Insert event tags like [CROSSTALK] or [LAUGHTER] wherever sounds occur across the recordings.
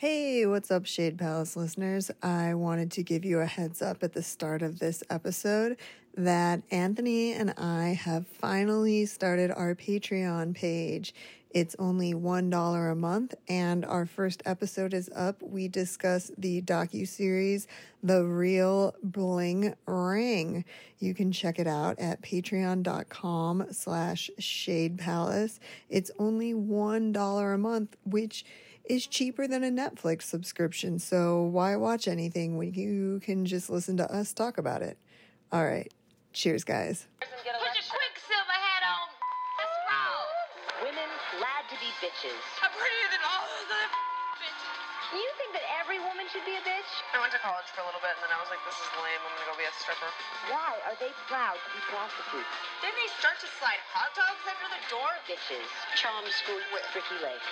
Hey, what's up, Shade Palace listeners? I wanted to give you a heads up at the start of this episode that Anthony and I have finally started our Patreon page. It's only $1 a month, and our first episode is up. We discuss the docu-series The Real Bling Ring. You can check it out at patreon.com slash shade palace. It's only $1 a month, which is cheaper than a Netflix subscription. So why watch anything when you can just listen to us talk about it? All right. Cheers, guys. Put your Quiksilver hat on. That's wrong. Women glad to be bitches. I'm prettier than all those other bitches. You think that every woman should be a bitch? I went to college for a little bit and then I was like, this is lame. I'm gonna go be a stripper. Why are they proud to be prostitutes? Didn't they start to slide hot dogs under the door? Bitches. Charm school with Ricki Lake.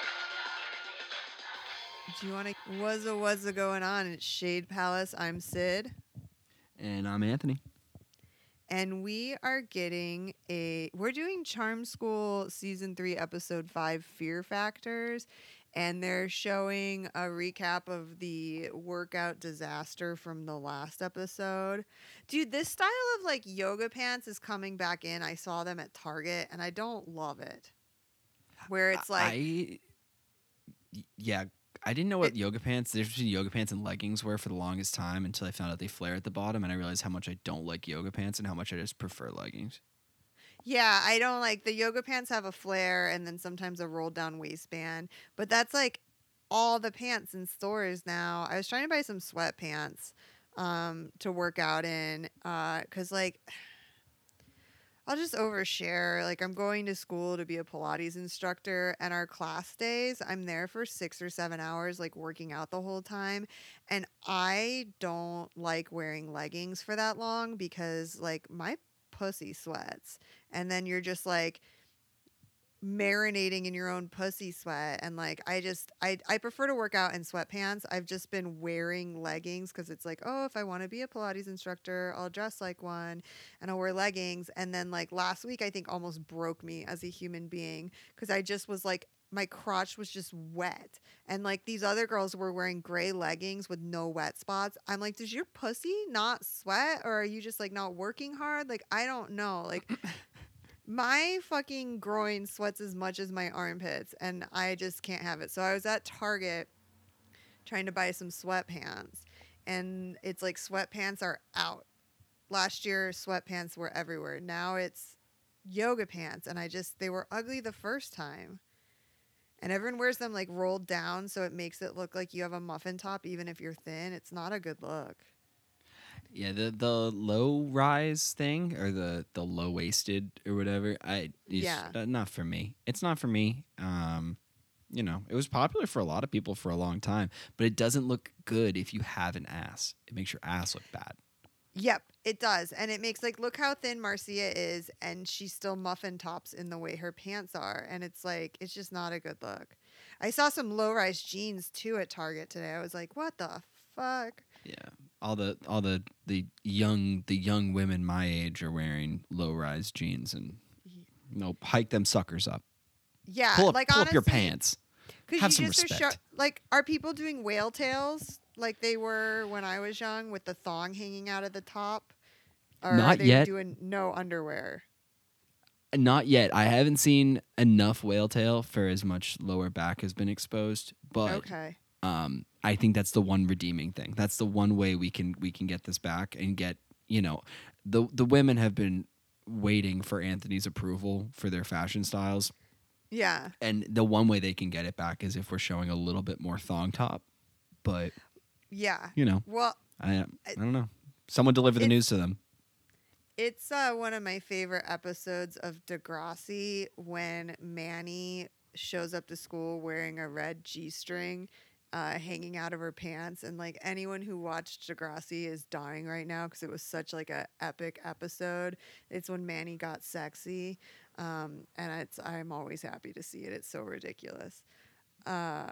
Do you want to what's a what's a going on? It's Shade Palace. I'm Sid, And I'm Anthony. and we are getting a. We're doing Charm School season three, episode five, Fear Factors, and they're showing a recap of the workout disaster from the last episode. Dude, this style of like yoga pants is coming back in. I saw them at Target, and I don't love it. Where it's like. I, yeah, I didn't know what yoga pants, the difference between yoga pants and leggings were for the longest time until I found out they flare at the bottom, and I realized how much I don't like yoga pants and how much I just prefer leggings. Yeah, I don't like the yoga pants have a flare and then sometimes a rolled down waistband, but that's like all the pants in stores now. I was trying to buy some sweatpants um to work out in uh cuz like I'll just overshare. Like I'm going to school to be a Pilates instructor and our class days, I'm there for 6 or 7 hours like working out the whole time and I don't like wearing leggings for that long because like my pussy sweats and then you're just like marinating in your own pussy sweat and like I just I I prefer to work out in sweatpants. I've just been wearing leggings cuz it's like, "Oh, if I want to be a Pilates instructor, I'll dress like one and I'll wear leggings." And then like last week I think almost broke me as a human being cuz I just was like my crotch was just wet. And like these other girls were wearing gray leggings with no wet spots. I'm like, "Does your pussy not sweat or are you just like not working hard?" Like I don't know. Like [CLEARS THROAT] my fucking groin sweats as much as my armpits and I just can't have it. So I was at Target trying to buy some sweatpants and it's like sweatpants are out. Last year sweatpants were everywhere. Now it's yoga pants and I just they were ugly the first time. And everyone wears them like rolled down so it makes it look like you have a muffin top even if you're thin. It's not a good look. Yeah, the the low rise thing or the the low waisted or whatever. I Yeah. not for me. It's not for me. Um, you know, it was popular for a lot of people for a long time, but it doesn't look good if you have an ass. It makes your ass look bad. Yep, it does. And it makes like look how thin Marcia is and she's still muffin tops in the way her pants are and it's like it's just not a good look. I saw some low-rise jeans too at Target today. I was like, "What the fuck?" Yeah, all the all the the young the young women my age are wearing low rise jeans and no hike them suckers up. Yeah, Pull up, like pull up your pants. Have you some just are respect. like are people doing whale tails like they were when I was young with the thong hanging out at the top? Or are Not they yet. doing no underwear? Not yet. I haven't seen enough whale tail for as much lower back has been exposed, but okay. Um, I think that's the one redeeming thing. That's the one way we can we can get this back and get you know the the women have been waiting for Anthony's approval for their fashion styles, Yeah. and the one way they can get it back is if we're showing a little bit more thong top. But Yeah. you know, Well, I I don't know. Someone deliver the news to them. It's uh, one of my favorite episodes of Degrassi when Manny shows up to school wearing a red G string uh, hanging out of her pants. And like anyone who watched Degrassi is dying right now because it was such like a epic episode. It's when Manny got sexy. Um, and it's I'm always happy to see it. It's so ridiculous. Uh,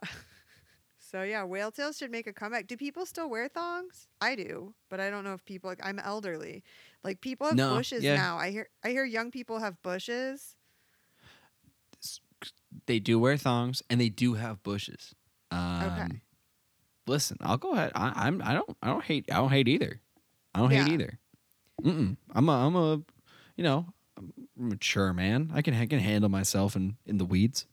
[LAUGHS] so yeah, whale tails should make a comeback. Do people still wear thongs? I do, but I don't know if people like I'm elderly. Like people have No, bushes yeah. now. I hear I hear young people have bushes. They do wear thongs and they do have bushes. Listen, I'll go ahead. I, I'm I don't I don't hate I don't hate either. I don't hate either. Mm-mm. I'm a I'm a you know mature man. I can I can handle myself in in the weeds.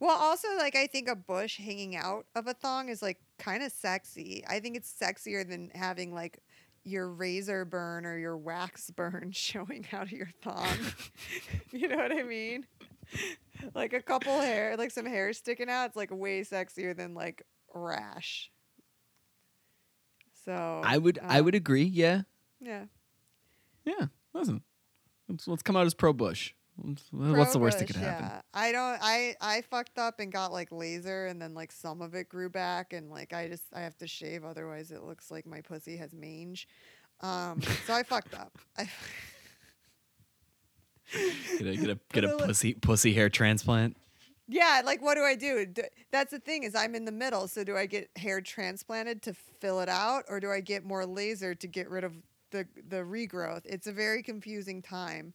Well, also, like, I think a bush hanging out of a thong is like kind of sexy. I think it's sexier than having like your razor burn or your wax burn [LAUGHS] showing out of your thong. [LAUGHS] you know what I mean? Like a couple hair, like some hair sticking out, it's like way sexier than like rash. So I would I um, would agree. Yeah, yeah. yeah. Listen, let's, let's come out as pro Bush. What's, the worst that could happen? yeah. I don't. I I fucked up and got like laser, and then like some of it grew back, and like I just I have to shave, otherwise it looks like my pussy has mange. Um, so I fucked up. [LAUGHS] I, Get a get a [LAUGHS] get a But I li- pussy pussy hair transplant. Yeah, like what do I do? That's the thing is I'm in the middle. So do I get hair transplanted to fill it out, or do I get more laser to get rid of the the regrowth? It's a very confusing time,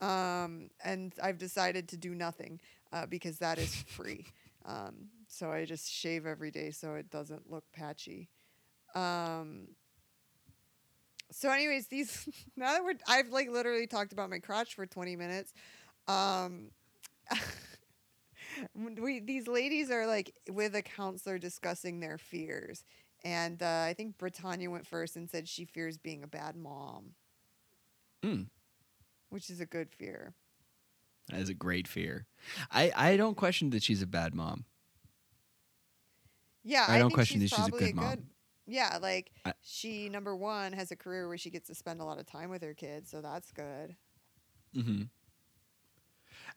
um, and I've decided to do nothing uh, because that is free. Um, so I just shave every day so it doesn't look patchy. Um, so, anyways, these [LAUGHS] now that we're I've like literally talked about my crotch for twenty minutes. [LAUGHS] We these ladies are like with a counselor discussing their fears, and uh, I think Brittanya went first and said she fears being a bad mom, Mm. which is a good fear. That is a great fear. I I don't question that she's a bad mom. Yeah, I don't think question she's that she's a good mom. Yeah, like I- she number one has a career where she gets to spend a lot of time with her kids, so that's good. Mm-hmm.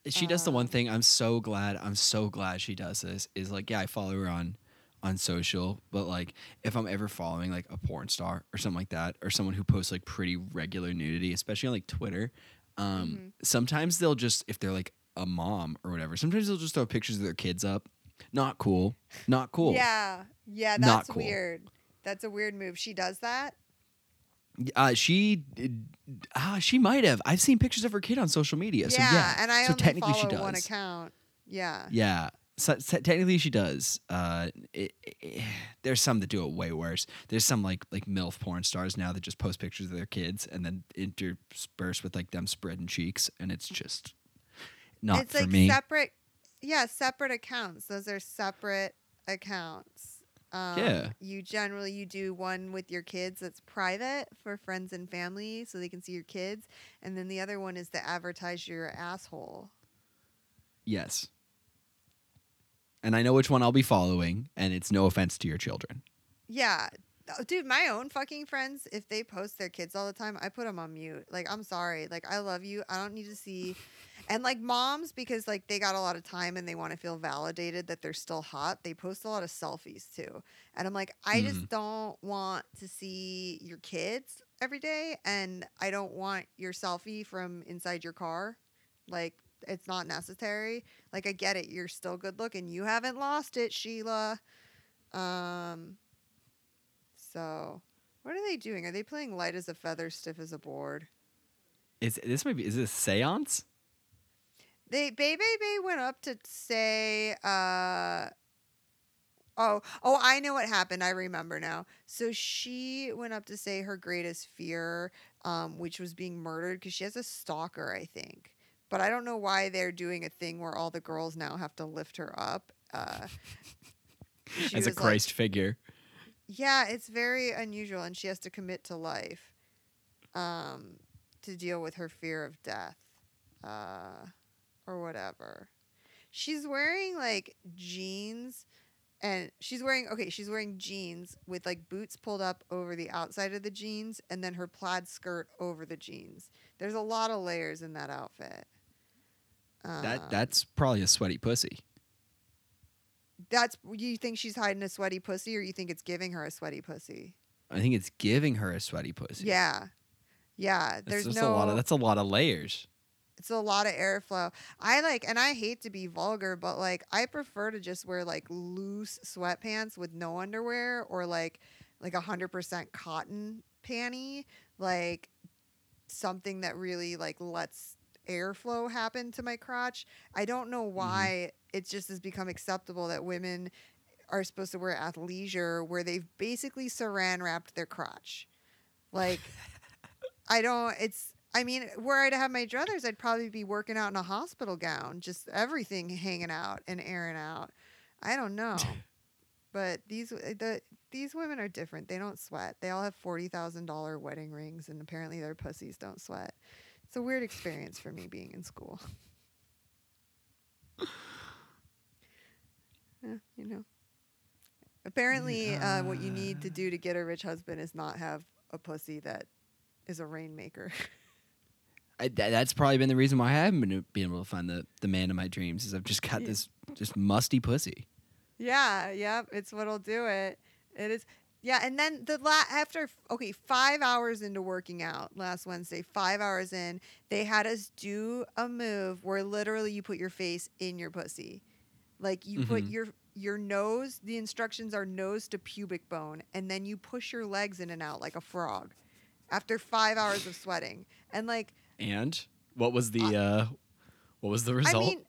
She does the one Um, thing. I'm so glad. I'm so glad she does this. Is like, yeah, I follow her on on social, but like, if I'm ever following like a porn star or something like that, or someone who posts like pretty regular nudity, especially on like Twitter, um, Mm-hmm. sometimes they'll just if they're like a mom or whatever, sometimes they'll just throw pictures of their kids up. Not cool. Not cool. Yeah, yeah, that's cool. weird. That's a weird move. She does that. Uh, she, uh, she might have. I've seen pictures of her kid on social media. So yeah, and I so technically she does. one account. Yeah. Yeah. So, so technically, she does. Uh, it, it- there's some that do it way worse. There's some like like milf porn stars now that just post pictures of their kids and then intersperse with like them spreading cheeks, and it's just not it's for like me. separate. Yeah, separate accounts. Those are separate accounts. Um, Yeah. You generally you do one with your kids that's private for friends and family, so they can see your kids, and then the other one is to advertise your asshole. yes. And I know which one I'll be following, and it's no offense to your children. Yeah. Oh, Dude, my own fucking friends, if they post their kids all the time, I put them on mute. Like, I'm sorry. Like, I love you. I don't need to see. And like moms, because like they got a lot of time and they want to feel validated that they're still hot, they post a lot of selfies too. And I'm like, I just don't want to see your kids every day. And I don't want your selfie from inside your car. Like, it's not necessary. Like, I get it. You're still good looking. You haven't lost it, Sheila. Um, so, what are they doing? Are they playing light as a feather, stiff as a board? Is this maybe is this seance? They Bay Bay Bay went up to say, uh, oh, oh, I know what happened. I remember now. So she went up to say her greatest fear, um, which was being murdered because she has a stalker, I think. But I don't know why they're doing a thing where all the girls now have to lift her up. Uh, [LAUGHS] As a was like- Christ figure. Yeah, it's very unusual, and she has to commit to life um, to deal with her fear of death uh, or whatever. She's wearing like jeans, and she's wearing okay. She's wearing jeans with like boots pulled up over the outside of the jeans, and then her plaid skirt over the jeans. There's a lot of layers in that outfit. That Um, that's probably a sweaty pussy. that's you think she's hiding a sweaty pussy, or you think it's giving her a sweaty pussy? I think it's giving her a sweaty pussy. Yeah, yeah. There's no a lot of that's a lot of layers. It's a lot of airflow. I like, and I hate to be vulgar, but like, I prefer to just wear like loose sweatpants with no underwear or like, like a hundred percent cotton panty, like something that really like lets airflow happen to my crotch. I don't know mm-hmm. why it just has become acceptable that women are supposed to wear athleisure where they've basically saran wrapped their crotch. Like, [LAUGHS] I don't, it's, I mean, were I to have my druthers, I'd probably be working out in a hospital gown, just everything hanging out and airing out. I don't know. [LAUGHS] But these the these women are different. They don't sweat. They all have forty thousand dollar wedding rings, and apparently their pussies don't sweat. It's a weird experience for me being in school. [LAUGHS] yeah, you know. Apparently, uh, what you need to do to get a rich husband is not have a pussy that is a rainmaker. [LAUGHS] I, tha- that's probably been the reason why I haven't been, been able to find the, the man of my dreams is I've just got this just musty pussy. Yeah, yep, it's what'll do it. It is. Yeah, and then the la- after okay, 5 hours into working out last Wednesday, 5 hours in, they had us do a move where literally you put your face in your pussy. Like you put Mhm. your your nose, the instructions are nose to pubic bone and then you push your legs in and out like a frog after 5 hours of sweating. And like And what was the uh, what was the result? I mean,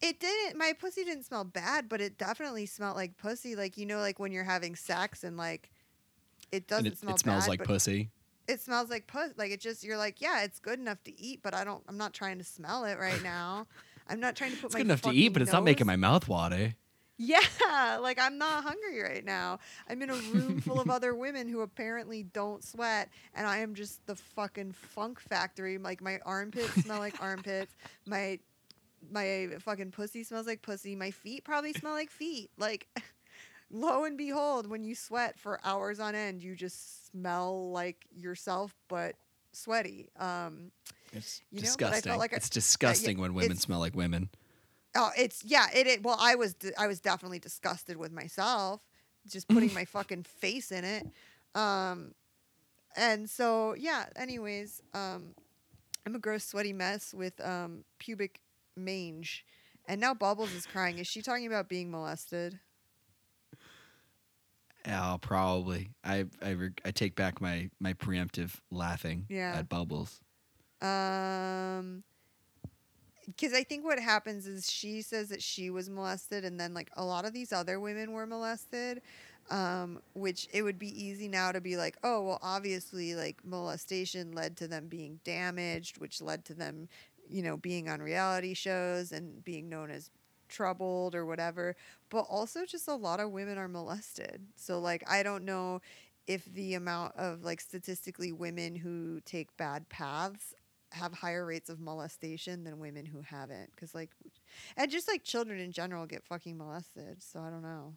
it didn't. My pussy didn't smell bad, but it definitely smelled like pussy. Like you know, like when you're having sex and like it doesn't it, smell. it smells bad, like pussy. It smells like puss. Like it just you're like, yeah, it's good enough to eat, but I don't. I'm not trying to smell it right [LAUGHS] now. I'm not trying to put It's my. good enough to eat, but it's not making my mouth water. Yeah, like I'm not hungry right now. I'm in a room full of [LAUGHS] other women who apparently don't sweat, and I am just the fucking funk factory. Like my armpits smell like armpits. [LAUGHS] My my fucking pussy smells like pussy. My feet probably smell like feet. Like [LAUGHS] lo and behold, when you sweat for hours on end, you just smell like yourself, but sweaty. Um, It's You know, I disgusting. like I- it's disgusting when women smell like women. Oh, it's yeah. It, it well, I was I was definitely disgusted with myself, just putting [LAUGHS] my fucking face in it. Um, and so yeah. Anyways, um, I'm a gross, sweaty mess with um pubic mange, and now Bubbles is crying. Is she talking about being molested? Oh, probably. I I, re- I take back my my preemptive laughing Yeah. at bubbles. Um, because I think what happens is she says that she was molested, and then like a lot of these other women were molested. Um, which it would be easy now to be like, oh, well, obviously, like molestation led to them being damaged, which led to them, you know, being on reality shows and being known as troubled or whatever. But also, just a lot of women are molested. So, like, I don't know if the amount of like statistically women who take bad paths have higher rates of molestation than women who haven't because like and just like children in general get fucking molested so i don't know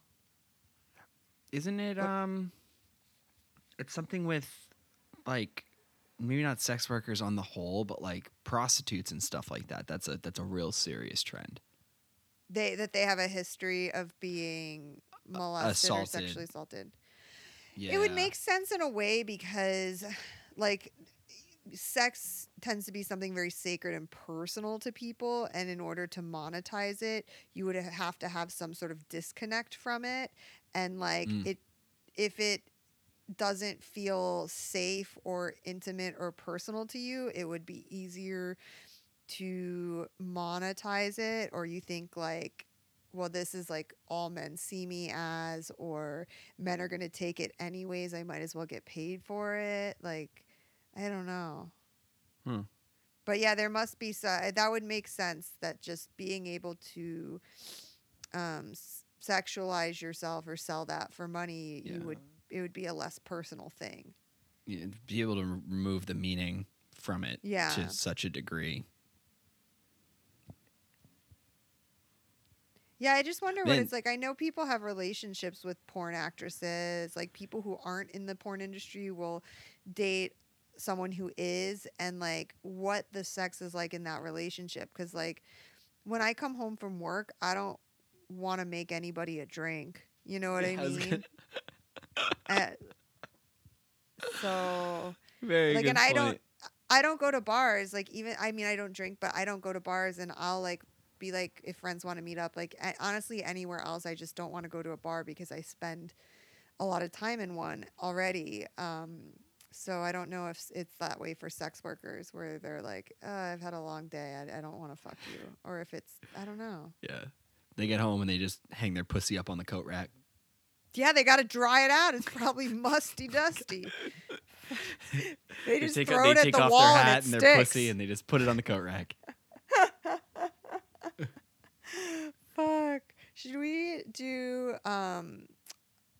Isn't it But- um it's something with like maybe not sex workers on the whole, but like prostitutes and stuff like that. That's a that's a real serious trend. they that they have a history of being molested or sexually assaulted Yeah. it would make sense in a way because like sex tends to be something very sacred and personal to people and in order to monetize it you would have to have some sort of disconnect from it and like Mm. it if it doesn't feel safe or intimate or personal to you it would be easier to monetize it or you think like well this is like all men see me as or men are going to take it anyways i might as well get paid for it like i don't know Hmm. but yeah there must be so that would make sense that just being able to um s- sexualize yourself or sell that for money you would it would be a less personal thing Yeah, be able to remove the meaning from it Yeah. to such a degree. Yeah, I just wonder what Man- it's like. I know people have relationships with porn actresses. Like people who aren't in the porn industry will date someone who is and like what the sex is like in that relationship cuz like when I come home from work, I don't want to make anybody a drink. You know what Yeah, I mean? gonna- Uh, so Very like and I don't. I don't go to bars like even I mean I don't drink but I don't go to bars and I'll like be like if friends want to meet up like a- honestly anywhere else I just don't want to go to a bar because I spend a lot of time in one already um so I don't know if it's that way for sex workers where they're like uh, I've had a long day I, I don't want to fuck you or if it's I don't know Yeah. They get home and they just hang their pussy up on the coat rack. Yeah, they got to dry it out. It's probably [LAUGHS] musty dusty. [LAUGHS] they just take, throw they it at the off wall their hat and and their pussy and they just put it on the coat rack. [LAUGHS] Fuck. Should we do um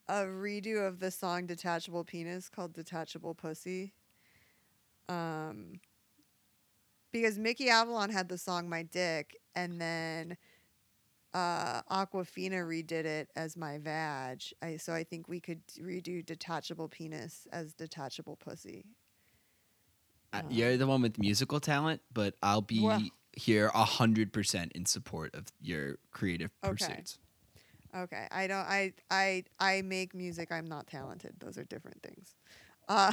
a redo of the song Detachable Penis called Detachable Pussy? Um because Mickey Avalon had the song My Dick and then uh Awkwafina redid it as My Vag. I so I think we could redo Detachable Penis as Detachable Pussy. Uh, Um, You're the one with musical talent, but I'll be Well- here a hundred percent in support of your creative Okay. pursuits. Okay, I don't. I I I make music. I'm not talented. Those are different things. Uh,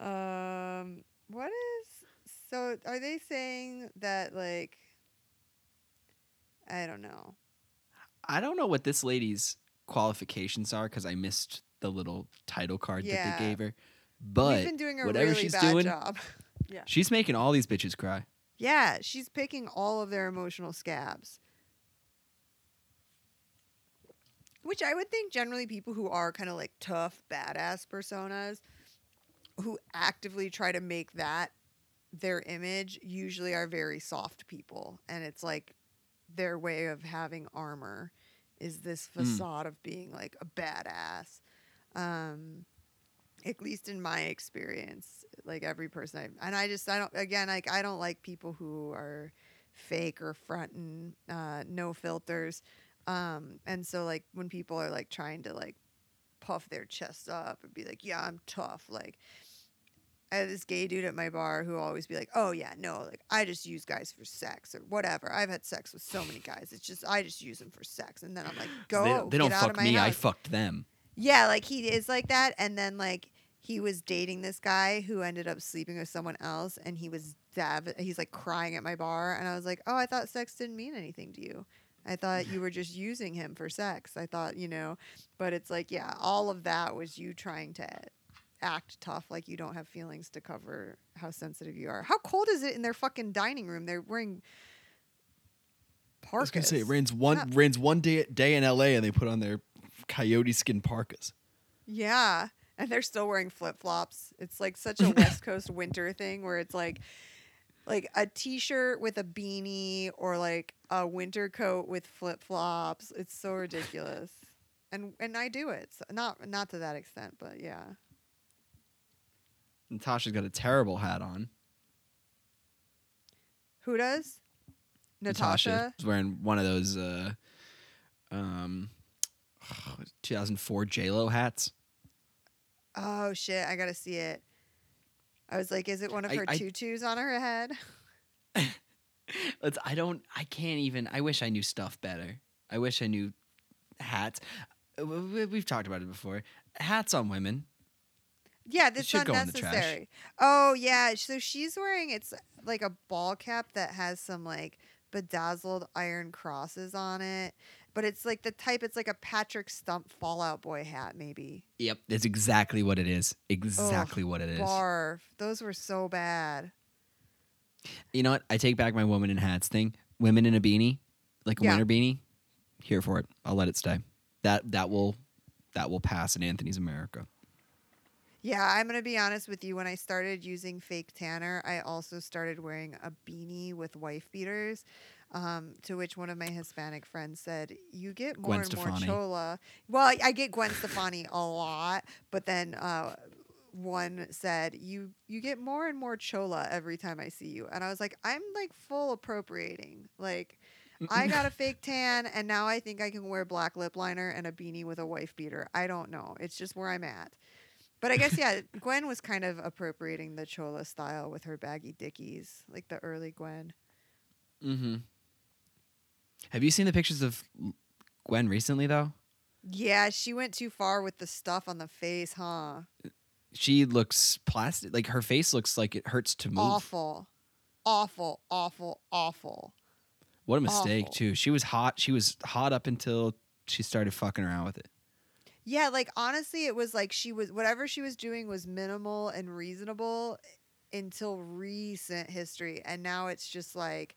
[LAUGHS] um, what is so? Are they saying that like? I don't know. I don't know what this lady's qualifications are because I missed the little title card that they gave her. But been doing a whatever really she's bad doing- job. [LAUGHS] she's making all these bitches cry. Yeah, she's picking all of their emotional scabs. Which I would think generally people who are kind of like tough, badass personas who actively try to make that their image usually are very soft people. And it's like their way of having armor is this Mm. facade of being like a badass. Um, at least in my experience, like every person I and I just I don't again like I don't like people who are fake or fronting, uh, no filters. Um, and so like when people are like trying to like puff their chest up and be like, yeah, I'm tough. Like I had this gay dude at my bar who always be like, oh yeah, no, like I just use guys for sex or whatever. I've had sex with so many guys. It's just I just use them for sex. And then I'm like, go. they don't, they don't get out of fuck my me. I fucked them. Yeah, like he is like that, and then like he was dating this guy who ended up sleeping with someone else, and he was dav- he's like crying at my bar, and I was like, oh, I thought sex didn't mean anything to you. I thought [LAUGHS] you were just using him for sex. I thought, you know, but it's like, yeah, all of that was you trying to act tough, like you don't have feelings to cover how sensitive you are. How cold is it in their fucking dining room? They're wearing parkas. I was gonna say it rains one Yeah. rains one day day in L.A. and they put on their coyote skin parkas. Yeah. And they're still wearing flip flops. It's like such a [LAUGHS] West Coast winter thing where it's like like a t shirt with a beanie or like a winter coat with flip flops. It's so ridiculous. And and I do it. So not not to that extent, but yeah. Natasha's got a terrible hat on. Who does? Natasha. is wearing one of those uh, um, [SIGHS] 2004 J Lo hats. Oh shit, I gotta see it. I was like, is it one of I- her I- tutus on her head? [LAUGHS] It's, I don't. I can't even. I wish I knew stuff better. I wish I knew hats. Uh, We've talked about it before. Hats on women. Yeah, that's in unnecessary. Oh yeah, so she's wearing it's like a ball cap that has some like bedazzled iron crosses on it, but it's like the type. It's like a Patrick Stump Fall Out Boy hat, maybe. Yep, that's exactly what it is. Exactly what it is. Barf. Those were so bad. You know what? I take back my woman in hats thing. Women in a beanie, like a Yeah. winter beanie. Here for it. I'll let it stay. That that will that will pass in Anthony's America. Yeah, I'm gonna be honest with you. When I started using fake tanner, I also started wearing a beanie with wife beaters. Um, to which one of my Hispanic friends said, "You get more Gwen and more chola." Well, I, I get Gwen Stefani a lot, but then uh, one said, "You you get more and more chola every time I see you," and I was like, "I'm like full appropriating. Like, I got a fake [LAUGHS] tan, and now I think I can wear black lip liner and a beanie with a wife beater. I don't know. It's just where I'm at." But I guess yeah, [LAUGHS] Gwen was kind of appropriating the chola style with her baggy dickies, like the early Gwen. Mm-hmm. Have you seen the pictures of Gwen recently though? Yeah, she went too far with the stuff on the face, huh? She looks plastic. Like her face looks like it hurts to move. Awful, awful, awful, awful. What a mistake awful. too. She was hot. She was hot up until she started fucking around with it. Yeah, like honestly, it was like she was whatever she was doing was minimal and reasonable until recent history, and now it's just like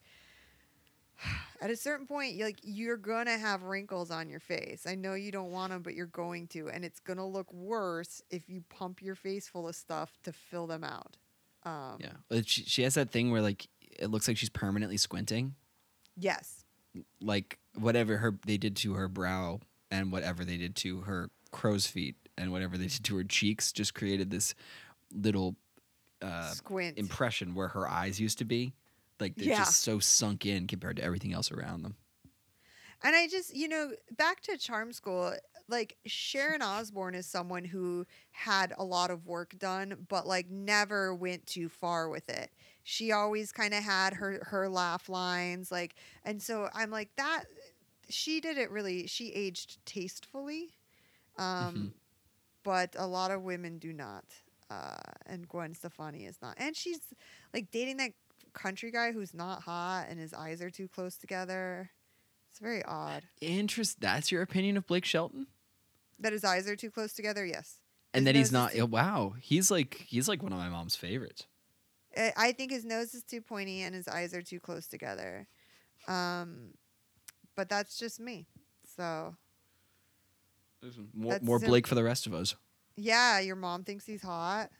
at a certain point, you're like you're gonna have wrinkles on your face. I know you don't want them, but you're going to, and it's gonna look worse if you pump your face full of stuff to fill them out. Um, Yeah, she, she has that thing where like it looks like she's permanently squinting. Yes. Like whatever her they did to her brow and whatever they did to her crow's feet and whatever they did to her cheeks just created this little uh, Squint. impression where her eyes used to be. Like they're Yeah. just so sunk in compared to everything else around them. And I just, you know, back to Charm School, like Sharon Osbourne is someone who had a lot of work done, but like never went too far with it. She always kind of had her her laugh lines, like, and so I'm like that. She did it really. She aged tastefully, um, but a lot of women do not. Uh, and Gwen Stefani is not, and she's like dating that country guy who's not hot, and his eyes are too close together. It's very odd. Interest. That's your opinion of Blake Shelton? That his eyes are too close together. Yes, And His that he's not. too- wow, he's like he's like one of my mom's favorites. I I think his nose is too pointy and his eyes are too close together. Um, but that's just me. So More, more sim- Blake for the rest of us. yeah, your mom thinks he's hot.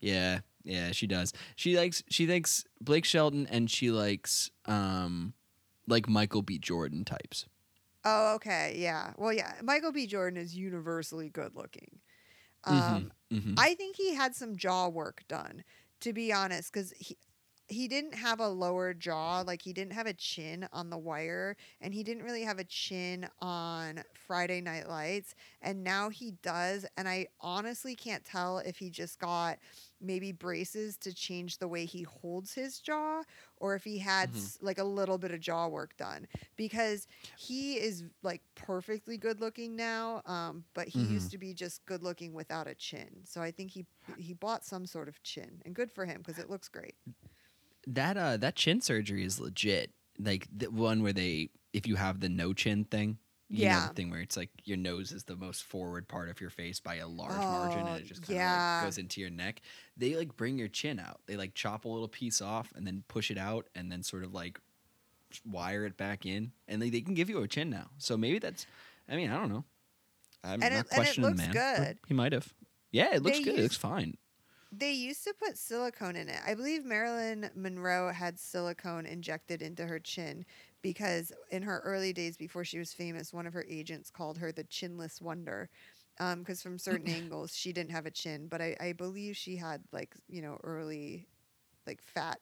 Yeah, yeah, she does. She likes she thinks Blake Shelton and she likes um like Michael B. Jordan types. Oh, okay, yeah. Well, yeah, Michael B. Jordan is universally good looking. Um, Mhm. I think he had some jaw work done, to be honest, because he didn't have a lower jaw, like he didn't have a chin on The Wire, and he didn't really have a chin on Friday Night Lights, and now he does. And I honestly can't tell if he just got maybe braces to change the way he holds his jaw, or if he had Mhm. s like a little bit of jaw work done, because he is like perfectly good looking now. Um, but he used to be just good looking without a chin. So I think he he bought some sort of chin, and good for him because it looks great. That uh that chin surgery is legit. Like the one where they if you have the no chin thing. You know Yeah. the thing where it's like your nose is the most forward part of your face by a large margin and Oh, it just kind of yeah. like goes into your neck. They like bring your chin out. They like chop a little piece off and then push it out and then sort of like wire it back in and they, they can give you a chin now. So maybe that's I mean, I don't know. I'm And not it- and it questioning looks the man. good. He might have. Yeah, it looks They good. it looks fine. They used to put silicone in it. I believe Marilyn Monroe had silicone injected into her chin because in her early days before she was famous, one of her agents called her the chinless wonder. Because from certain [LAUGHS] angles she didn't have a chin, but I, I believe she had like you know early, like fat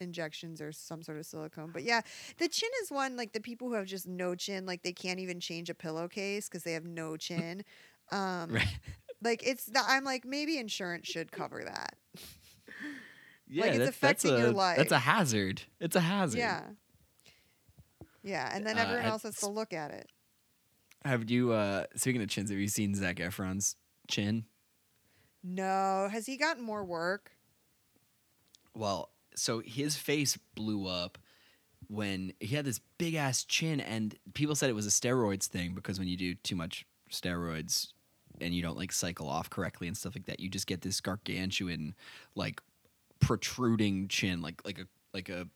injections or some sort of silicone. But yeah, the chin is one like the people who have just no chin, like they can't even change a pillowcase because they have no [LAUGHS] chin. Um, Right. Like it's the, I'm like maybe insurance should cover that. [LAUGHS] Yeah, it's that- affecting that's your life. That's a hazard. It's a hazard. Yeah. Yeah, and then Uh, everyone I- else has to look at it. Have you uh speaking of chins, have you seen Zac Efron's chin? No, has he gotten more work? Well, so his face blew up when he had this big ass chin and people said it was a steroids thing because when you do too much steroids and you don't like cycle off correctly and stuff like that, you just get this gargantuan like protruding chin like like a like a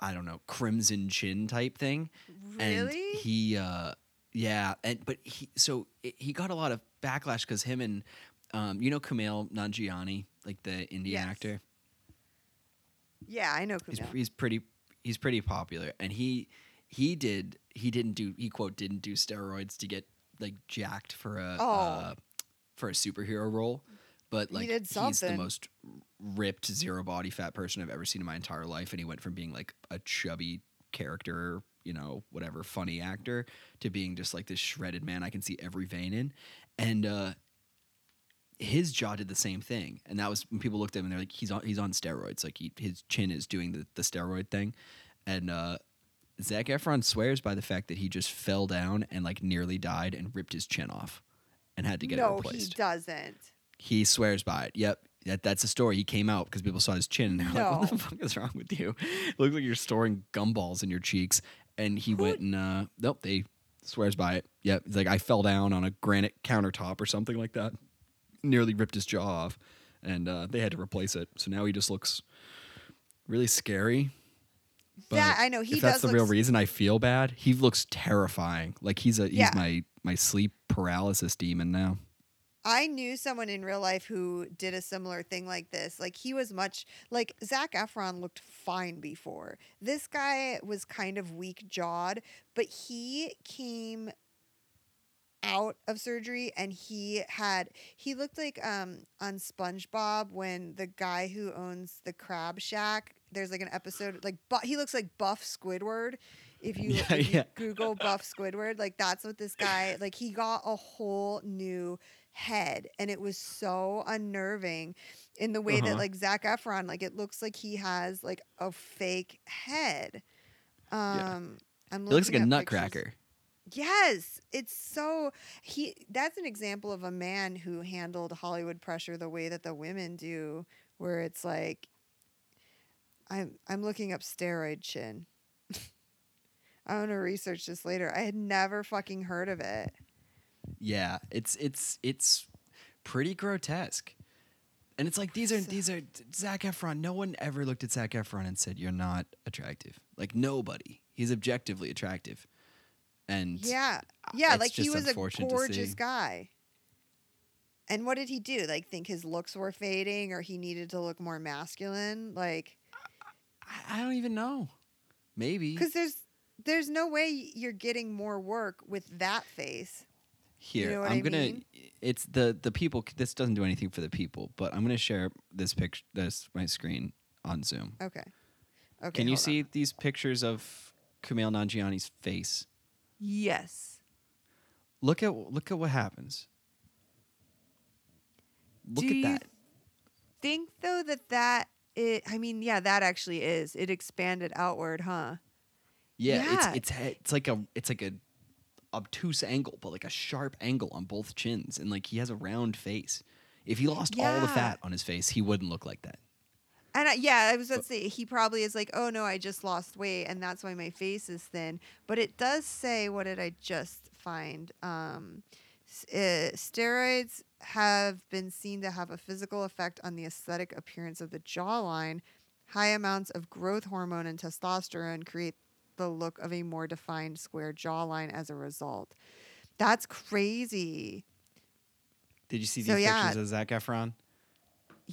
I don't know, crimson chin type thing. and Really? he uh yeah and but he so it, he got a lot of backlash because him and um you know Kumail Nanjiani like the Indian Yes. actor yeah, I know he's, he's pretty he's pretty popular and he he did he didn't do he quote didn't do steroids to get like jacked for a Oh. uh, for a superhero role but He like did he's the most ripped zero body fat person I've ever seen in my entire life and he went from being like a chubby character you know whatever funny actor to being just like this shredded man I can see every vein in and uh his jaw did the same thing, and that was when people looked at him and they're like, "He's on, he's on steroids. Like he, his chin is doing the, the steroid thing." And uh, Zac Efron swears by the fact that he just fell down and like nearly died and ripped his chin off, and had to get it no, he doesn't. He, swears by it. Yep, that, that's a story. He came out because people saw his chin and they're like, "What the fuck is wrong with you? It [LAUGHS] looks like you're storing gumballs in your cheeks." And he went and uh, nope, they swears by it. Yep, he's like, "I fell down on a granite countertop or something like that." nearly ripped his jaw off, and uh, they had to replace it. So now he just looks really scary, But that I know he if that's the real reason I feel bad, he looks terrifying. Like he's a he's Yeah. my my sleep paralysis demon now. I knew someone in real life who did a similar thing like this. Like he was much like Zac Efron looked fine before. This guy was kind of weak jawed, but he came out of surgery and he had he looked like um on SpongeBob when the guy who owns the crab shack there's like an episode like but he looks like Buff Squidward if you, Yeah, if you yeah. Google Buff Squidward like that's what this guy like he got a whole new head and it was so unnerving in the way that Uh-huh. like Zac Efron like it looks like he has like a fake head um I'm He looks like a up pictures. nutcracker. Yes, it's so he that's an example of a man who handled Hollywood pressure the way that the women do where it's like I'm I'm looking up steroid chin. [LAUGHS] I want to research this later. I had never fucking heard of it. Yeah, it's it's it's pretty grotesque. And it's like these are So- these are Zac Efron. No one ever looked at Zac Efron and said you're not attractive. Like nobody. He's objectively attractive. And Yeah. Yeah, like he was a gorgeous guy. And what did he do? Like think his looks were fading or he needed to look more masculine? Like I, I don't even know. Maybe cuz there's there's no way you're getting more work with that face. here know what I'm I gonna. mean? It's the the people. This doesn't do anything for the people, but I'm gonna share this picture. This my screen on Zoom. Okay. Okay. Can you hold on. see these pictures of Kumail Nanjiani's face? Yes. Look at look at what happens. Look Do at you that. Think though that that it I mean, yeah, that actually is. It expanded outward, huh? Yeah, Yeah. it's it's it's like a it's like a obtuse angle, but like a sharp angle on both chins, and like he has a round face. If he lost all the fat on his face, he wouldn't look like that. And I, yeah, I was about to say he probably is like, "Oh no, I just lost weight and that's why my face is thin." But it does say what did I just find? Um uh, steroids have been seen to have a physical effect on the aesthetic appearance of the jawline. High amounts of growth hormone and testosterone create the look of a more defined square jawline as a result. That's crazy. Did you see So, these yeah. pictures of Zac Efron?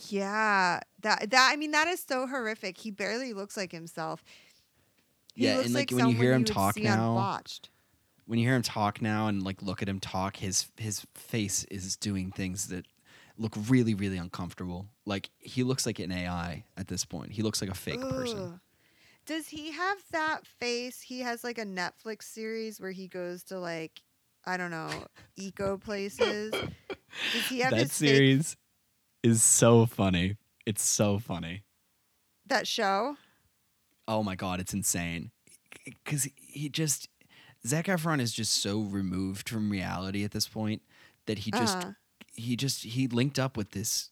Yeah, that that I mean that is so horrific. He barely looks like himself. He Yeah, looks and, like, when you hear him talk now- Botched. When you hear him talk now and like look at him talk, his his face is doing things that look really really uncomfortable. Like he looks like an AI at this point. He looks like a fake person. Does he have that face? He has like a Netflix series where he goes to like I don't know [LAUGHS] eco places. Does he have that his fake, series is so funny. It's so funny. that show? Oh my god, it's insane. Because he just Zac Efron is just so removed from reality at this point that he just Uh-huh. he just he linked up with this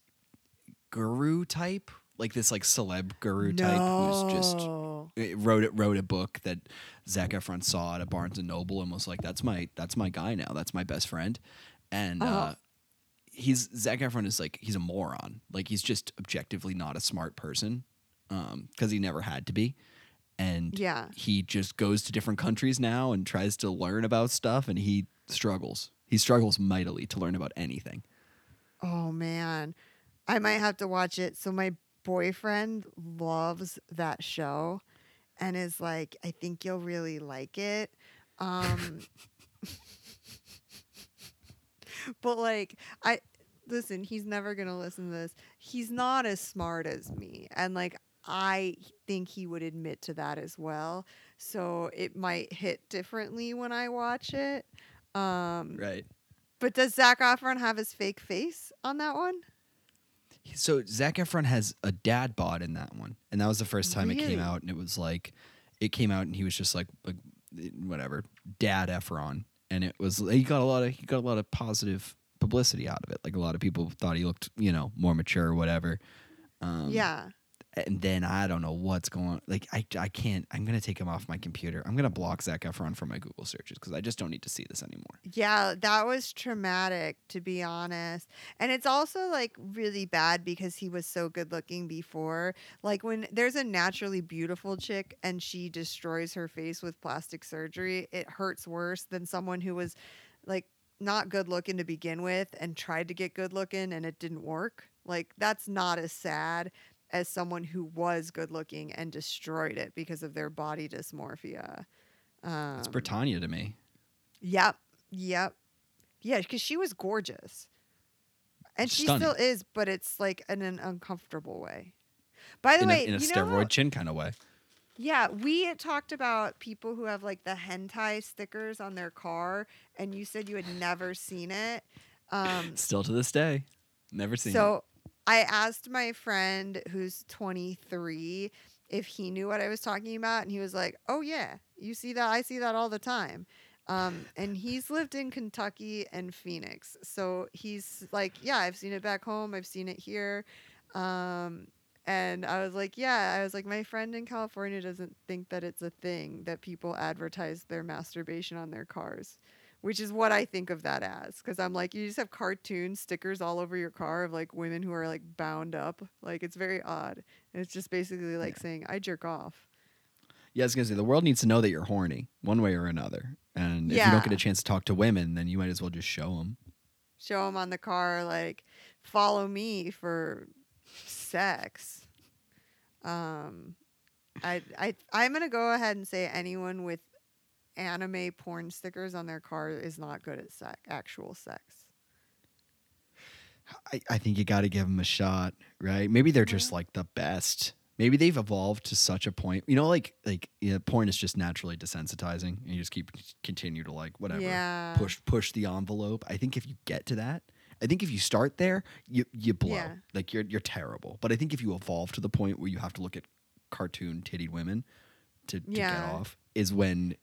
guru type, like this like celeb guru type who's just eh, wrote it wrote a book that Zac Efron saw at a Barnes and Noble and was like, "That's my that's my guy now. That's my best friend," and Uh-huh. uh, he's Zac Efron is like he's a moron. Like he's just objectively not a smart person because he never had to be, and Yeah. he just goes to different countries now and tries to learn about stuff, and he struggles. He struggles mightily to learn about anything. Oh man, I might have to watch it. So my boyfriend loves that show, and is like, I think you'll really like it. Um, [LAUGHS] but like, I listen. He's never gonna listen to this. He's not as smart as me, and like. I think he would admit to that as well. So it might hit differently when I watch it. Um, Right. but does Zac Efron have his fake face on that one? So Zac Efron has a dad bod in that one, and that was the first time it came out, and it was like, it came out, and he was just like, like whatever, Dad Efron, and it was he got a lot of he got a lot of positive publicity out of it. Like a lot of people thought he looked, you know, more mature, or whatever. Um, yeah. And then I don't know what's going. Like I, I can't. I'm gonna take him off my computer. I'm gonna block Zac Efron from my Google searches because I just don't need to see this anymore. Yeah, that was traumatic to be honest. And it's also like really bad because he was so good looking before. Like when there's a naturally beautiful chick and she destroys her face with plastic surgery, it hurts worse than someone who was like not good looking to begin with and tried to get good looking and it didn't work. Like that's not as sad as someone who was good looking and destroyed it because of their body dysmorphia. Um, It's Brittanya to me. Yep. Yep. Yeah, because she was gorgeous. And she still is, but it's like in an uncomfortable way. By the In way, a, in a steroid how- chin kind of way. yeah, we had talked about people who have like the hentai stickers on their car, and you said you had never seen it. Um, Still to this day, never seen. it. so I asked my friend who's 23 if he knew what I was talking about, and he was like, "Oh yeah, you see that? I see that all the time." Um, and he's lived in Kentucky and Phoenix, so he's like, "Yeah, I've seen it back home. I've seen it here." Um, and I was like, "Yeah," I was like, "My friend in California doesn't think that it's a thing that people advertise their masturbation on their cars." Which is what I think of that as. Because I'm like, you just have cartoon stickers all over your car of like women who are like bound up. Like it's very odd. And it's just basically like saying, I jerk off. yeah, I was gonna say the world needs to know that you're horny one way or another. And if you don't get a chance to talk to women, then you might as well just show them. Show them on the car, like, follow me for sex. Um, I, I, I'm going to go ahead and say anyone with anime porn stickers on their car is not good at sex, actual sex. I, I think you got to give them a shot, right? Maybe they're just like the best. Maybe they've evolved to such a point. You know, like like you know, porn is just naturally desensitizing, and you just keep continue to like whatever Yeah. push push the envelope. I think if you get to that, I think if you start there, you you blow. Yeah. Like you're you're terrible. But I think if you evolve to the point where you have to look at cartoon tittied women to, to get off, is when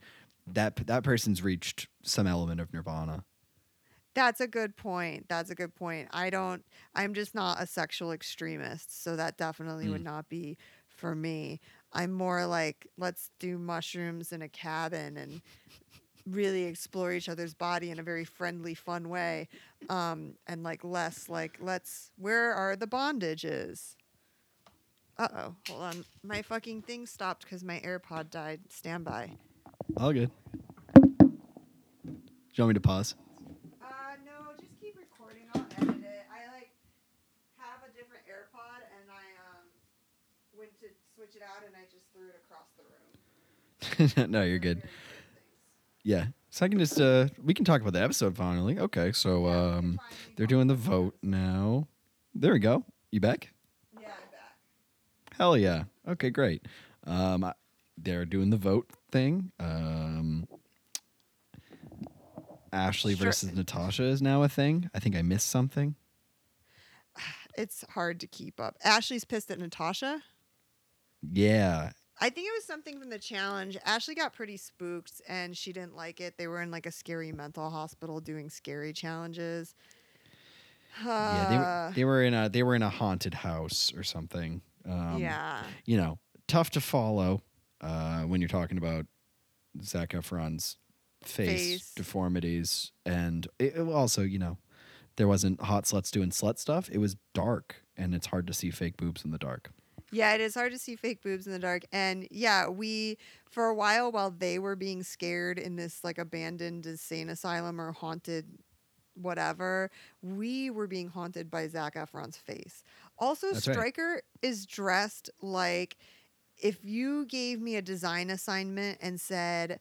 that that person's reached some element of nirvana. That's a good point. That's a good point. I don't, I'm just not a sexual extremist. So that definitely would not be for me. I'm more like, let's do mushrooms in a cabin and really explore each other's body in a very friendly, fun way. Um, and like less like, let's, where are the bondages? Uh oh, hold on. My fucking thing stopped because my AirPod died. Stand by. All good. Do you want me to pause? Uh, no, just keep recording. I'll edit it. I like have a different AirPod, and I um went to switch it out, and I just threw it across the room. [LAUGHS] no, you're good. very different things. Yeah. So I can just uh we can talk about the episode finally. Okay, so um they're doing the vote now. There we go. You back? Yeah, I'm back. Hell yeah. Okay, great. Um I- they're doing the vote thing. Um Ashley Sure. versus Natasha is now a thing. I think I missed something. [SIGHS] It's hard to keep up. Ashley's pissed at Natasha. Yeah. I think it was something from the challenge. Ashley got pretty spooked and she didn't like it. They were in like a scary mental hospital doing scary challenges. yeah, they, Uh, [SIGHS] were- they were in a they were in a haunted house or something. Um, yeah. you know, tough to follow uh, when you're talking about Zac Efron's face, Face. deformities, and it, also, you know, there wasn't hot sluts doing slut stuff. It was dark, and it's hard to see fake boobs in the dark. Yeah, it is hard to see fake boobs in the dark. And yeah, we for a while while they were being scared in this like abandoned insane asylum or haunted whatever, we were being haunted by Zac Efron's face. Also, That's right. Stryker is dressed like if you gave me a design assignment and said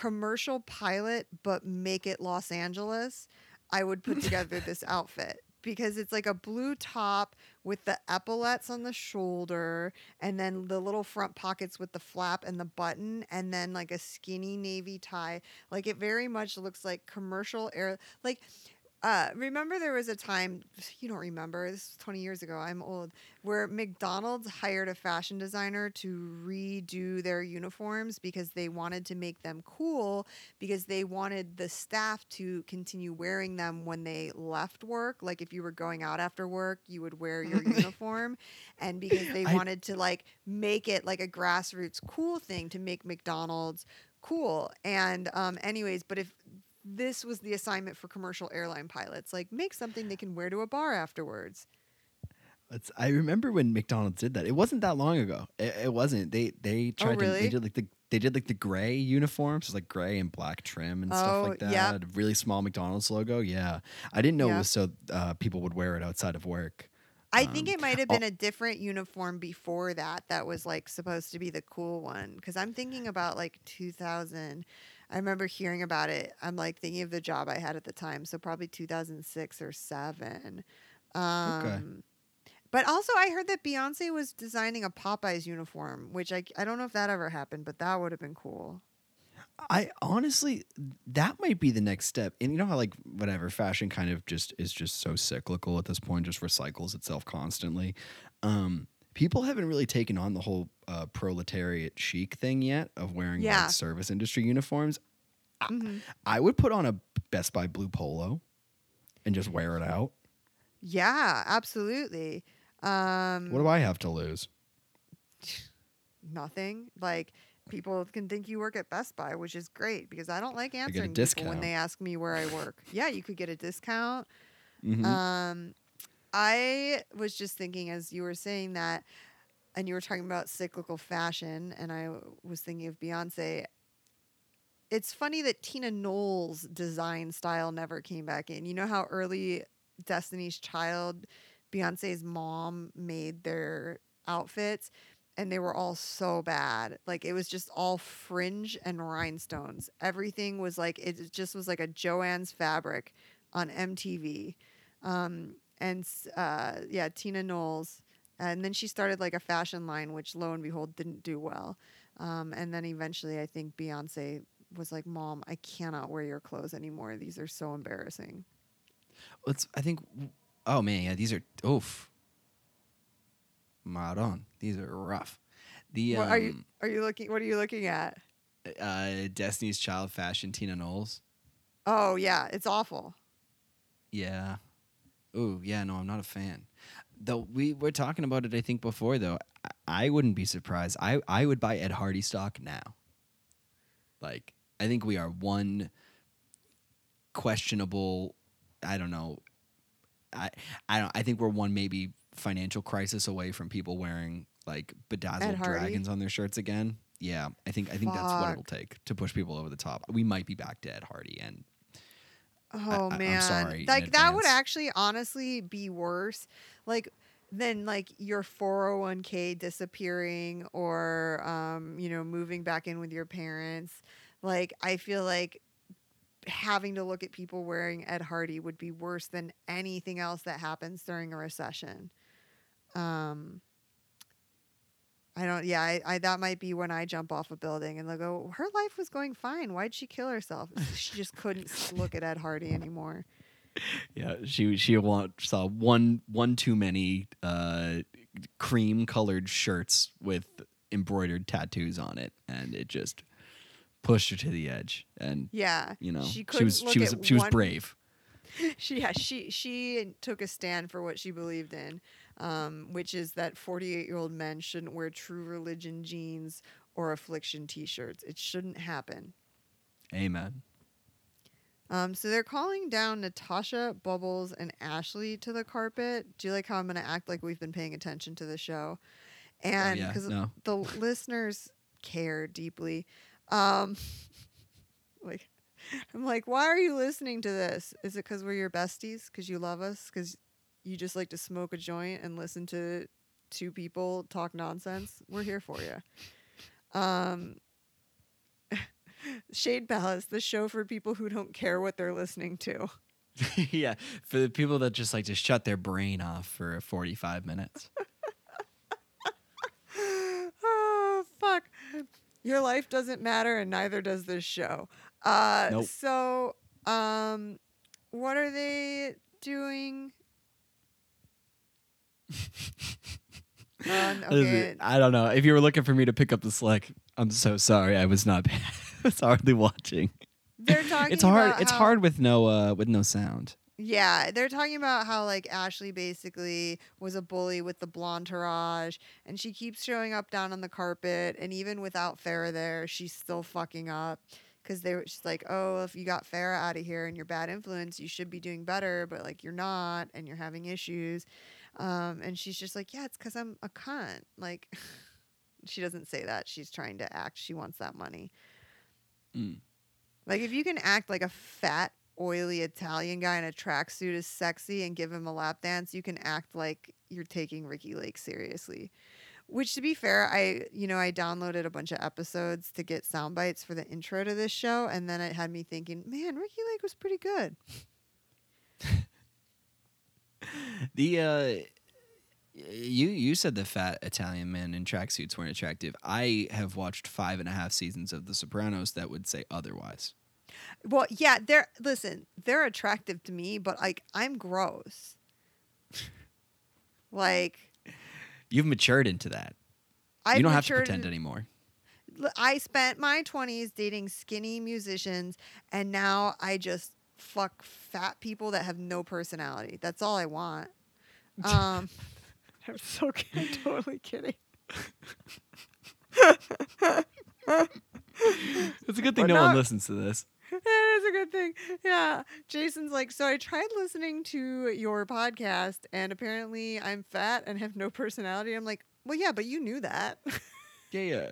commercial pilot, but make it Los Angeles, I would put [LAUGHS] together this outfit because it's like a blue top with the epaulets on the shoulder and then the little front pockets with the flap and the button and then like a skinny navy tie. Like it very much looks like commercial air like Uh, remember there was a time you don't remember this was 20 years ago i'm old where mcdonald's hired a fashion designer to redo their uniforms because they wanted to make them cool because they wanted the staff to continue wearing them when they left work. Like if you were going out after work you would wear [LAUGHS] your uniform and because they I- wanted to like make it like a grassroots cool thing to make mcdonald's cool. And um anyways but if this was the assignment for commercial airline pilots. Like, make something they can wear to a bar afterwards. It's, I remember when McDonald's did that. It wasn't that long ago. It, it wasn't. They they tried to. Oh, really? They did like the they did like the gray uniforms, it like gray and black trim and stuff like Oh, that. yep. A really small McDonald's logo. Yeah, I didn't know it was so uh, people would wear it outside of work. I think Um, it might [LAUGHS] have al- been a different uniform before that that was like supposed to be the cool one. Cause I'm thinking about like 2000. I remember hearing about it. I'm like thinking of the job I had at the time. So probably 2006 or seven. Um, But also, I heard that Beyonce was designing a Popeyes uniform, which I, I don't know if that ever happened, but that would have been cool. I honestly, that might be the next step. And you know how like whatever fashion kind of just is just so cyclical at this point, just recycles itself constantly. Um, people haven't really taken on the whole uh, proletariat chic thing yet of wearing Yeah. like service industry uniforms. Mhm. I would put on a Best Buy blue polo and just wear it out. Yeah, absolutely. Um, What do I have to lose? [SIGHS] nothing. Like people can think you work at Best Buy, which is great because I don't like answering people when they ask me where I work. yeah, you could get a discount. Mhm. Um, I was just thinking as you were saying that, and you were talking about cyclical fashion, and I was thinking of Beyonce. It's funny that Tina Knowles' design style never came back in. You know how early Destiny's Child, Beyonce's mom made their outfits, and they were all so bad. Like it was just all fringe and rhinestones. Everything was like it just was like a Joanne's fabric on MTV. Um, and uh, yeah, Tina Knowles. And then she started like a fashion line, which lo and behold didn't do well. Um, and then eventually, I think Beyonce was like, "Mom, I cannot wear your clothes anymore. These are so embarrassing." Let's. I think. Oh man, yeah. These are oof. Maron. These are rough. The What are you? um, Are you looking? What are you looking at? uh, Destiny's Child fashion Tina Knowles. Oh yeah, it's awful. Yeah. Ooh, yeah. No, I'm not a fan. Though we were talking about it, I think before though. I, I wouldn't be surprised. I I would buy Ed Hardy stock now. Like I think we are one questionable. I don't know. I I don't. I think we're one maybe financial crisis away from people wearing like bedazzled dragons on their shirts again. Yeah, I think I think that's what it'll take to push people over the top. We might be back to Ed Hardy, and Oh I- I'm man, sorry like that would actually honestly be worse, like than like your four hundred one k disappearing or um you know moving back in with your parents. Like I feel like having to look at people wearing Ed Hardy would be worse than anything else that happens during a recession. Um. I don't. Yeah, I, I that might be when I jump off a building and they'll go. Her life was going fine. Why'd she kill herself? she just couldn't look at Ed Hardy anymore. Yeah, she she saw one one too many uh, cream colored shirts with embroidered tattoos on it, and it just pushed her to the edge. And Yeah, you know, she she, was she was she was one- brave. [LAUGHS] she yeah she she took a stand for what she believed in, um, which is that forty eight year old men shouldn't wear True Religion jeans or affliction t shirts. It shouldn't happen. Amen. Um, so they're calling down Natasha, Bubbles, and Ashley to the carpet. Do you like how I'm going to act like we've been paying attention to the show? And yeah, because no. the [LAUGHS] listeners care deeply, um, [LAUGHS] like I'm like, why are you listening to this? Is it because we're your besties? Because you love us? Because you just like to smoke a joint and listen to two people talk nonsense? We're here for you. Um, [LAUGHS] Shade Palace, the show for people who don't care what they're listening to. [LAUGHS] yeah, for the people that just like to shut their brain off for 45 minutes. [LAUGHS] oh, fuck. Your life doesn't matter, and neither does this show. Uh, Nope. So, um, what are they doing? Um, [LAUGHS] okay. I don't know. If you were looking for me to pick up the slack, I'm so sorry. I was not. I [LAUGHS] was hardly watching. They're [LAUGHS] talking. It's hard. It's how- hard with no uh with no sound. Yeah, they're talking about how like Ashley basically was a bully with the blonde entourage, and she keeps showing up down on the carpet, and even without Farrah there, she's still fucking up. Because they were just like, oh, if you got Farrah out of here and you're bad influence, you should be doing better, but like you're not, and you're having issues. Um, and she's just like, yeah, it's because I'm a cunt. Like, [LAUGHS] she doesn't say that. She's trying to act. She wants that money. Mm. Like if you can act like a fat, oily Italian guy in a tracksuit is sexy and give him a lap dance, you can act like you're taking Ricki Lake seriously. Which to be fair, I you know, I downloaded a bunch of episodes to get sound bites for the intro to this show, and then it had me thinking, man, Ricki Lake was pretty good. [LAUGHS] [LAUGHS] The uh you you said the fat Italian men in tracksuits weren't attractive. I have watched five and a half seasons of The Sopranos that would say otherwise. Well, yeah, they're listen, they're attractive to me, but like I'm gross. [LAUGHS] like You've matured into that. I you don't have to pretend anymore. I spent my 20s dating skinny musicians, and now I just fuck fat people that have no personality. That's all I want. [LAUGHS] Um, [LAUGHS] I'm so [LAUGHS] I'm totally kidding. It's a good thing But no one listens to this. That is a good thing. Yeah. Jason's like, so I tried listening to your podcast, and apparently I'm fat and have no personality. I'm like, well, yeah, but you knew that. Yeah, yeah.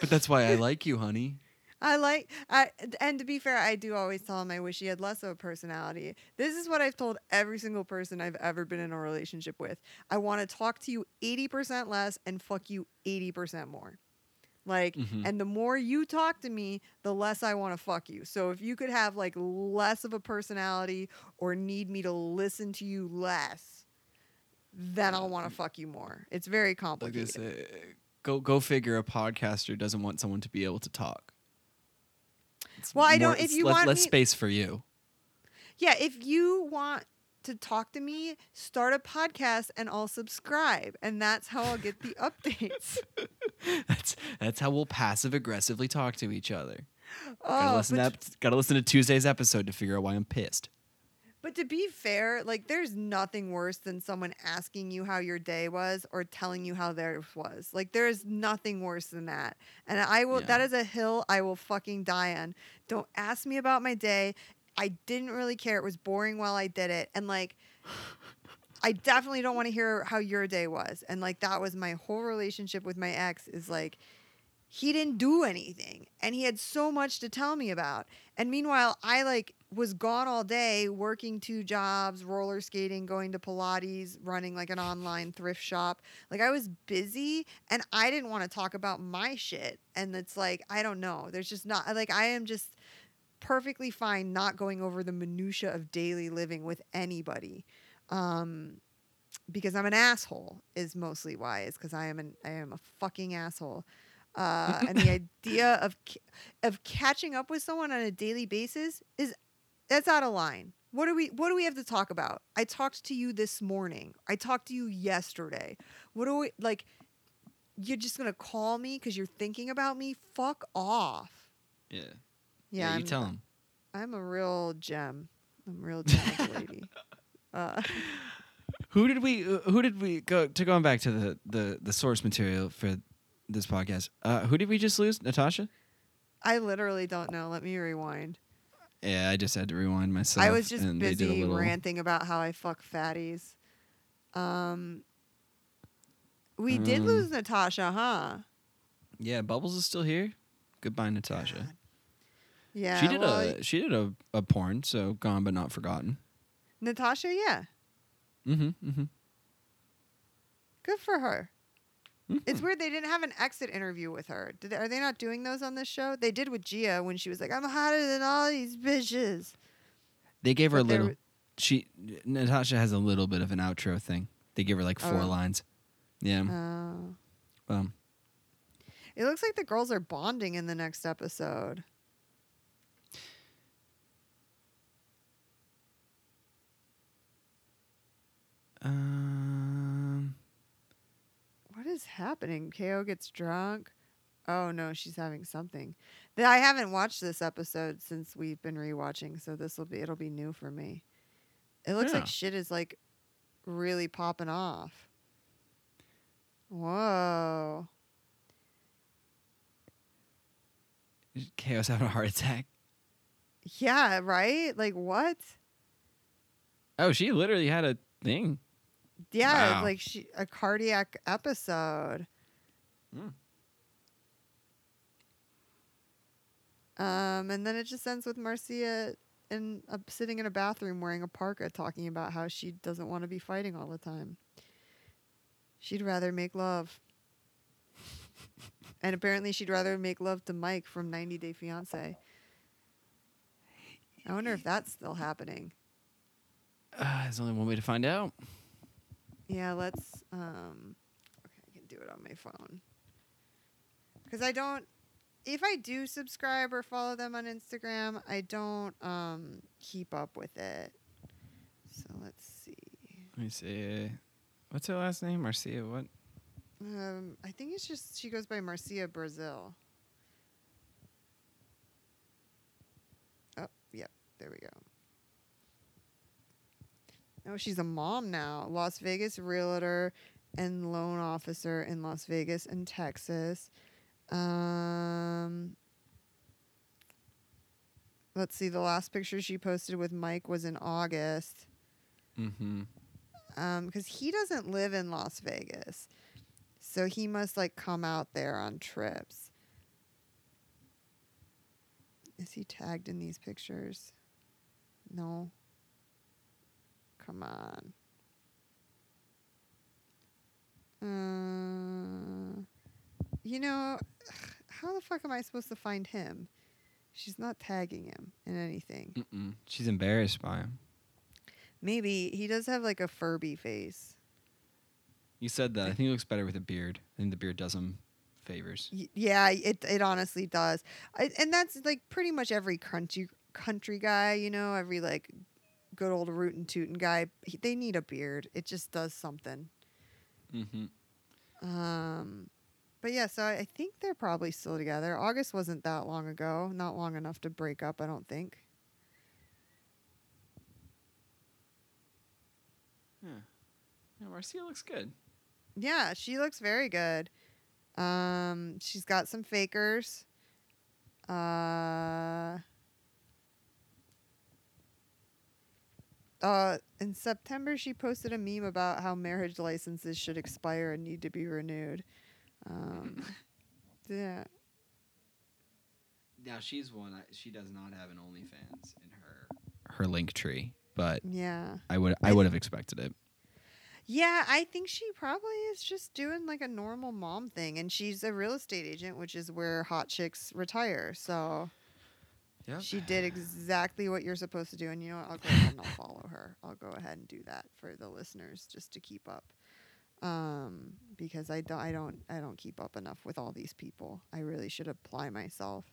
But that's why I like you, honey. I like I and to be fair, I do always tell him I wish he had less of a personality. This is what I've told every single person I've ever been in a relationship with. I want to talk to you 80% less and fuck you 80% more. Like Mhm. and the more you talk to me, the less I want to fuck you. So if you could have like less of a personality or need me to listen to you less, then I'll want to fuck you more. It's very Like complicated. this, uh, go go figure. A podcaster doesn't want someone to be able to talk. It's Well, I don't- if you less, want less me- space for you. Yeah, if you want to talk to me, start a podcast and I'll subscribe. And that's how I'll get the [LAUGHS] updates. [LAUGHS] That's that's how we'll passive aggressively talk to each other. Oh, gotta Oh, listen but, to gotta listen to Tuesday's episode to figure out why I'm pissed. But to be fair, like there's nothing worse than someone asking you how your day was or telling you how theirs was. Like there's nothing worse than that. And I will Yeah. that is a hill I will fucking die on. Don't ask me about my day. I didn't really care. It was boring while I did it. And like I definitely don't want to hear how your day was. And like that was my whole relationship with my ex is like he didn't do anything and he had so much to tell me about. And meanwhile, I like was gone all day working two jobs, roller skating, going to Pilates, running like an online thrift shop. Like I was busy and I didn't want to talk about my shit. And it's like I don't know. There's just not like I am just perfectly fine not going over the minutia of daily living with anybody. Um because I'm an asshole is mostly why is because I am an I am a fucking asshole. Uh, and the [LAUGHS] idea of of catching up with someone on a daily basis is that's out of line. What do we what do we have to talk about? I talked to you this morning. I talked to you yesterday. What do we like? You're just gonna call me because you're thinking about me? Fuck off. Yeah. Yeah, you I'm, tell him. I'm a real gem. I'm a real [LAUGHS] gem lady. Uh, Who did we? uh, Who did we go to? Going back to the the the source material for this podcast. Uh, who did we just lose? Natasha. I literally don't know. Let me rewind. Yeah, I just had to rewind myself. I was just and they did a busy little- ranting about how I fuck fatties. Um, we did Um, lose Natasha, huh? Yeah, Bubbles is still here. Goodbye, Natasha. God. Yeah, she did well, a she did a, a porn, so gone but not forgotten. Natasha. Yeah, Mm-hmm. Mm-hmm. good for her. Mm-hmm. It's hmm. weird they didn't have an exit interview with her. They, are they not doing those on this show? They did with Gia when she was like, "I'm hotter than all these bitches." They gave her a little. She Natasha has a little bit of an outro thing. They give her like four oh. lines. Yeah. Oh. Um. It looks like the girls are bonding in the next episode. Uh is happening? KO gets drunk. Oh no, she's having something. Th- I haven't watched this episode since we've been rewatching, so this will be it'll be new for me. It looks Yeah. like shit is like really popping off. Whoa. Chaos having a heart attack. Yeah, right? Like what? Oh, she literally had a thing. Yeah, Wow. like she a cardiac episode. Hmm. Um, and then it just ends with Marcia in a, sitting in a bathroom wearing a parka, talking about how she doesn't want to be fighting all the time. She'd rather make love. and apparently, she'd rather make love to Mike from 90 Day Fiance. I wonder if that's still happening. Uh, there's only one way to find out. Yeah, let's. Um, okay, I can do it on my phone. Because I don't. If I do subscribe or follow them on Instagram, I don't um, keep up with it. So let's see. Let me see. What's her last name? Marcia. What? Um, I think it's just she goes by Marcia Brazil. Oh, yep, there we go. Oh, she's a mom now. Las Vegas realtor and loan officer in Las Vegas and Texas. Um, let's see. The last picture she posted with Mike was in August. Mm-hmm. Um, because he doesn't live in Las Vegas, so he must like come out there on trips. Is he tagged in these pictures? No. Come on. Uh, you know, [SIGHS] how the fuck am I supposed to find him? She's not tagging him in anything. Mm-mm. She's embarrassed by him. Maybe he does have like a Furby face. You said that. I think he looks better with a beard. I think the beard does him favors. Y- Yeah, it it honestly does, I, and that's like pretty much every country country guy. You know, every like good old rootin' tootin' guy. he- They need a beard. It just does something. Mm-hmm. Um, but yeah, so I I think they're probably still together. August wasn't that long ago. Not long enough to break up. I don't think. Yeah. yeah. Marcia looks good. Yeah, she looks very good. Um, she's got some fakers. Uh, uh, in September, she posted a meme about how marriage licenses should expire and need to be renewed. Um, [LAUGHS] yeah, Now she's one. I, she does not have an OnlyFans in her her link tree, but yeah, I would I would have expected it. yeah. I think she probably is just doing like a normal mom thing, and she's a real estate agent, which is where hot chicks retire. So. Yeah. She did exactly what you're supposed to do, and you know what? I'll go ahead and I'll [LAUGHS] follow her. I'll go ahead and do that for the listeners just to keep up, um, because I don't, I don't, I don't keep up enough with all these people. I really should apply myself.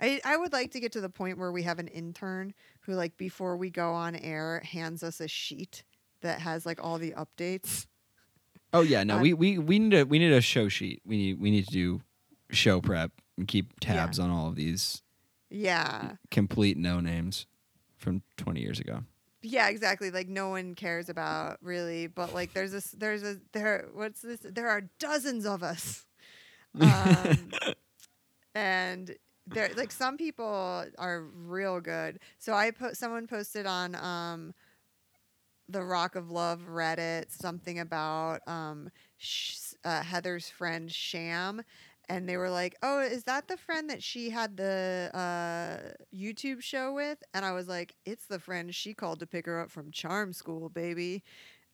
I, I would like to get to the point where we have an intern who, like, before we go on air, hands us a sheet that has like all the updates. Oh yeah, no, [LAUGHS] we, we we need a we need a show sheet. We need we need to do show prep and keep Yeah. tabs on all of these Yeah, complete no names from 20 years ago. Yeah, exactly. Like no one cares about really, but like there's this, there's a there. What's this? There are dozens of us, um, [LAUGHS] and there like some people are real good. So I put someone posted on um, the Rock of Love Reddit something about um, sh- uh, Heather's friend Sham. And they were like, "Oh, is that the friend that she had the uh, YouTube show with?" And I was like, "It's the friend she called to pick her up from charm school, baby."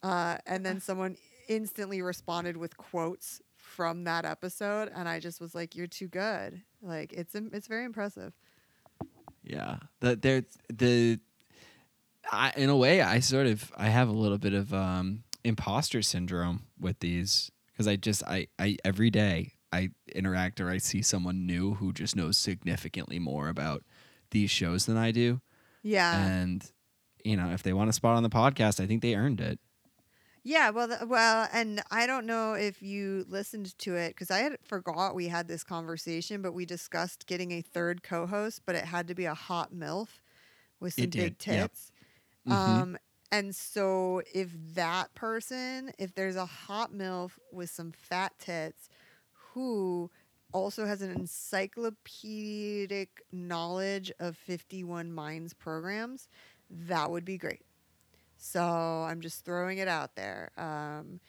Uh, and then someone instantly responded with quotes from that episode, and I just was like, "You're too good." Like it's im- it's very impressive. Yeah, the there the I in a way I sort of I have a little bit of um imposter syndrome with these because I just I I every day I interact or I see someone new who just knows significantly more about these shows than I do, Yeah, and you know if they want a spot on the podcast, I think they earned it. Yeah, well, th- well, and I don't know if you listened to it because I had forgot we had this conversation, but we discussed getting a third co-host, but it had to be a hot milf with some It big did, yep. tits. Mhm. Um, and so if that person, if there's a hot milf with some fat tits, who also has an encyclopedic knowledge of 51 Minds programs, that would be great. So I'm just throwing it out there. Um,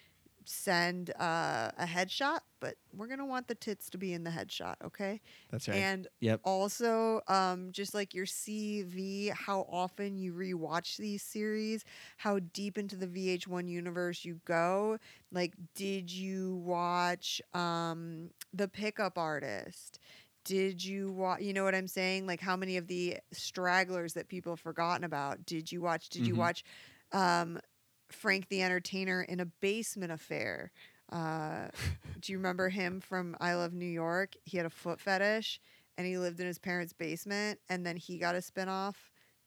send uh, a headshot, but we're gonna want the tits to be in the headshot, okay? That's right. And yep. also, um, just like your CV, how often you rewatch these series, how deep into the VH1 universe you go. Like, did you watch um, The Pickup Artist? Did you watch? You know what I'm saying? Like, how many of the stragglers that people have forgotten about did you watch? Did you Mhm. watch um, Frank the Entertainer in a Basement Affair? Uh, do you remember him from I Love New York? He had a foot fetish and he lived in his parents' basement and then he got a spinoff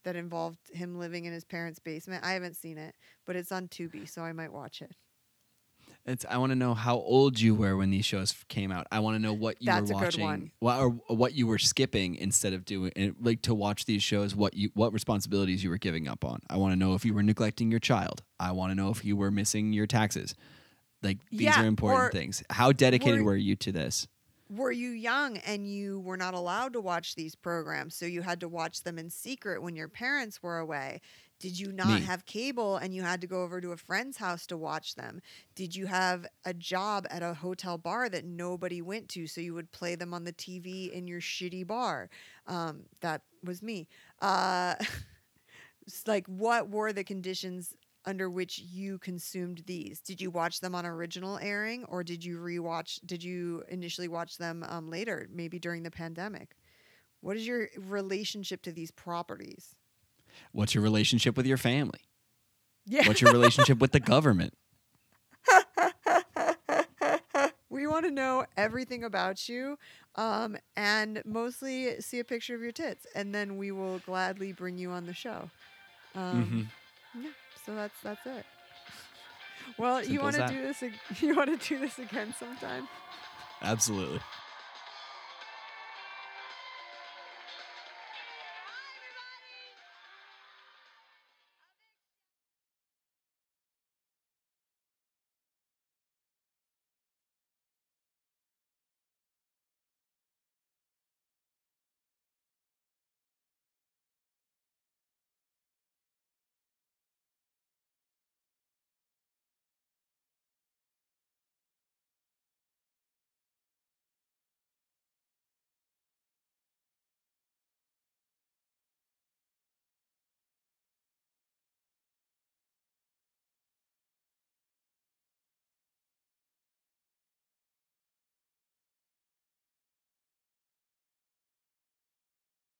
that involved him living in his parents' basement. I haven't seen it, but it's on Tubi, so I might watch it. It's. I want to know how old you were when these shows came out. I want to know what you That's were watching. What, or what you were skipping instead of doing. and, Like to watch these shows, what you what responsibilities you were giving up on. I want to know if you were neglecting your child. I want to know if you were missing your taxes. Like these Yeah, are important things. How dedicated were- were you to this? Were you young and you were not allowed to watch these programs, so you had to watch them in secret when your parents were away? Did you not Me. have cable and you had to go over to a friend's house to watch them? Did you have a job at a hotel bar that nobody went to, so you would play them on the TV in your shitty bar? Um, that was me. Uh, [LAUGHS] like, what were the conditions under which you consumed these? Did you watch them on original airing or did you rewatch did you initially watch them um, later, maybe during the pandemic? What is your relationship to these properties? What's your relationship with your family? Yeah. What's your relationship with the government? [LAUGHS] we want to know everything about you um, and mostly see a picture of your tits and then we will gladly bring you on the show. Um, Mhm. Yeah, so that's that's it. [LAUGHS] Well, you want to do this? ag- [LAUGHS] You want to do this again sometime? Absolutely.